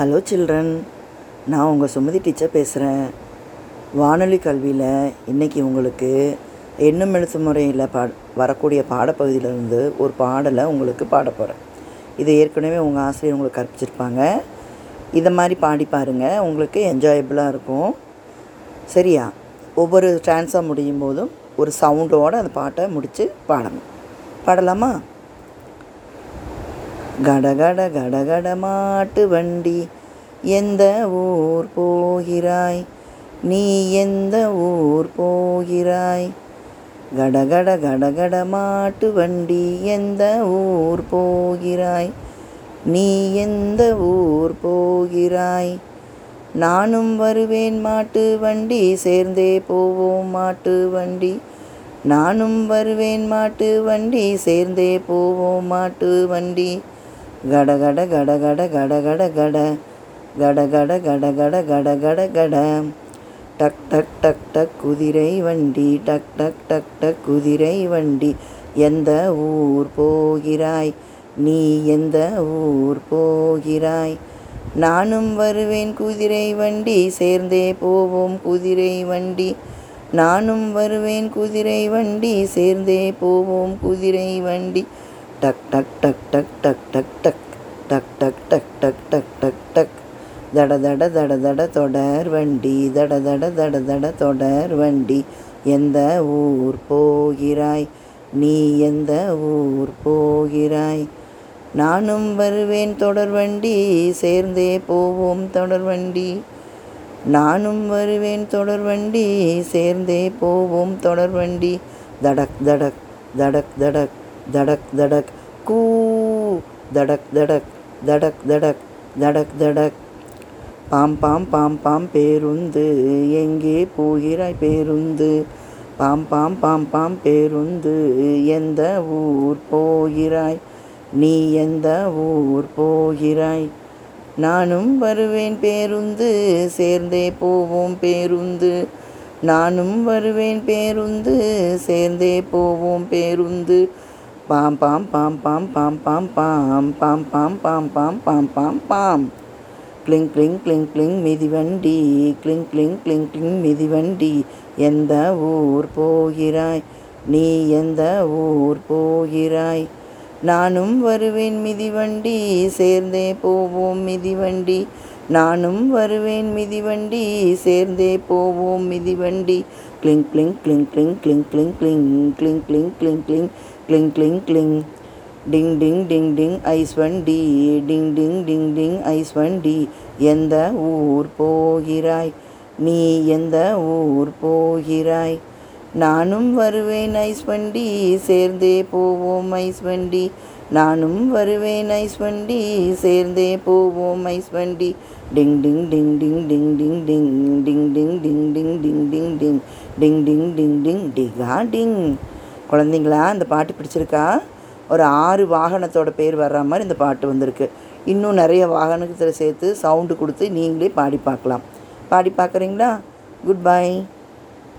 Hello children நான் உங்கள் Sumathi teacher பேசுகிறேன் வானொலி கல்வியில் இன்றைக்கி உங்களுக்கு எண்ணும் எழுத்து முறையில் பா வரக்கூடிய பாடப்பகுதியிலேருந்து ஒரு பாடலை உங்களுக்கு பாட போகிறேன் இதை ஏற்கனவே உங்கள் ஆசிரியர் உங்களுக்கு கற்பிச்சிருப்பாங்க. இதை மாதிரி பாடி பாருங்கள் உங்களுக்கு என்ஜாயபுளாக இருக்கும். சரியா? ஒவ்வொரு ட்ரான்ஸாக முடியும் போதும் ஒரு சவுண்டோடு அந்த பாட்டை முடித்து பாடணும். பாடலாமா? கடகட கடகட மாட்டு வண்டி. எந்த ஊர் போகிறாய்? நீ எந்த ஊர் போகிறாய்? கடகட கடகட மாட்டு வண்டி எந்த ஊர் போகிறாய்? நீ எந்த ஊர் போகிறாய்? நானும் வருவேன் மாட்டு வண்டி சேர்ந்தே போவோம் மாட்டு வண்டி. நானும் வருவேன் மாட்டு வண்டி சேர்ந்தே போவோம் மாட்டு வண்டி. கட கட கட கட கட கட கட கட கட கட கட கட கட கட டக் டக் டக் டக் குதிரை வண்டி டக் டக் டக் டக் குதிரை வண்டி எந்த ஊர் போகிறாய் நீ எந்த ஊர் போகிறாய் நானும் வருவேன் குதிரை வண்டி சேர்ந்தே போவோம் குதிரை வண்டி நானும் வருவேன் குதிரை வண்டி சேர்ந்தே போவோம் குதிரை வண்டி டக் டக் டக் டக் டக் டக் டக் டக் டக் டக் டக் டக் டக் டக் தட தட தட தட தொடர் வண்டி தட தட தட தட தொடர் வண்டி எந்த ஊர் போகிறாய் நீ எந்த ஊர் போகிறாய் நானும் வருவேன் தொடர் வண்டி சேர்ந்தே போவோம் தொடர் வண்டி நானும் வருவேன் தொடர் வண்டி சேர்ந்தே போவோம் தொடர் வண்டி தடக் தடக் தடக் தடக் தடக் தடக் கூ தடக் தடக் தடக் தடக் தடக் தடக். பாம் பாம் பாம் பாம் பேருந்து எங்கே போகிறாய் பேருந்து? பாம் பாம் பாம் பாம் பேருந்து எந்த ஊர் போகிறாய்? நீ எந்த ஊர் போகிறாய்? நானும் வருவேன் பேருந்து சேர்ந்தே போவோம் பேருந்து. நானும் வருவேன் பேருந்து சேர்ந்தே போவோம் பேருந்து. பாம் பாம் பாம் பாம் பாம் பாம் பாம் பாம் பாம் பாம் பாம் பாம் பாம் பாம் கிளிங் கிளிங் கிளிங் கிளிங் மிதிவண்டி கிளிங் கிளிங் கிளிங் கிளிங் மிதிவண்டி எந்த ஊர் போகிறாய் நீ எந்த ஊர் போகிறாய் நானும் வருவேன் மிதிவண்டி சேர்ந்தே போவோம் மிதிவண்டி நானும் வருவேன் மிதிவண்டி சேர்ந்தே போவோம் மிதிவண்டி கிளிங் கிளிங் கிளிங் கிளிங் கிளிங் கிளிங் கிளிங் கிளிங் கிளிங் கிளிங் கிளிங் கிளிங் கிளிங் கிளிங் டிங் டிங் டிங் டிங் ஐஸ் வண்டி டிங் டிங் டிங் டிங் ஐஸ் வண்டி எந்த ஊர் போகிறாய் நீ எந்த ஊர் போகிறாய் நானும் வருவேன் ஐஸ் வண்டி சேர்ந்தே போவோம் ஐஸ் வண்டி நானும் வருவேன் ஐஸ் வண்டி சேர்ந்தே போவோம் ஐஸ் வண்டி டிங் டிங் டிங் டிங் டிங் டிங் டிங் டிங் டிங் டிங் டிங் டிங் டிங் டிங் டிங் டிங் டிங் டிங் டிகா டிங் குழந்தைங்களா இந்த பாட்டு பிடிச்சிருக்கா? ஒரு ஆறு வாகனத்தோட பேர் வர்ற மாதிரி இந்த பாட்டு வந்திருக்கு. இன்னும் நிறைய வாகனத்தில் சேர்த்து சவுண்டு கொடுத்து நீங்களே பாடி பார்க்கலாம். பாடி பார்க்குறீங்களா? Good bye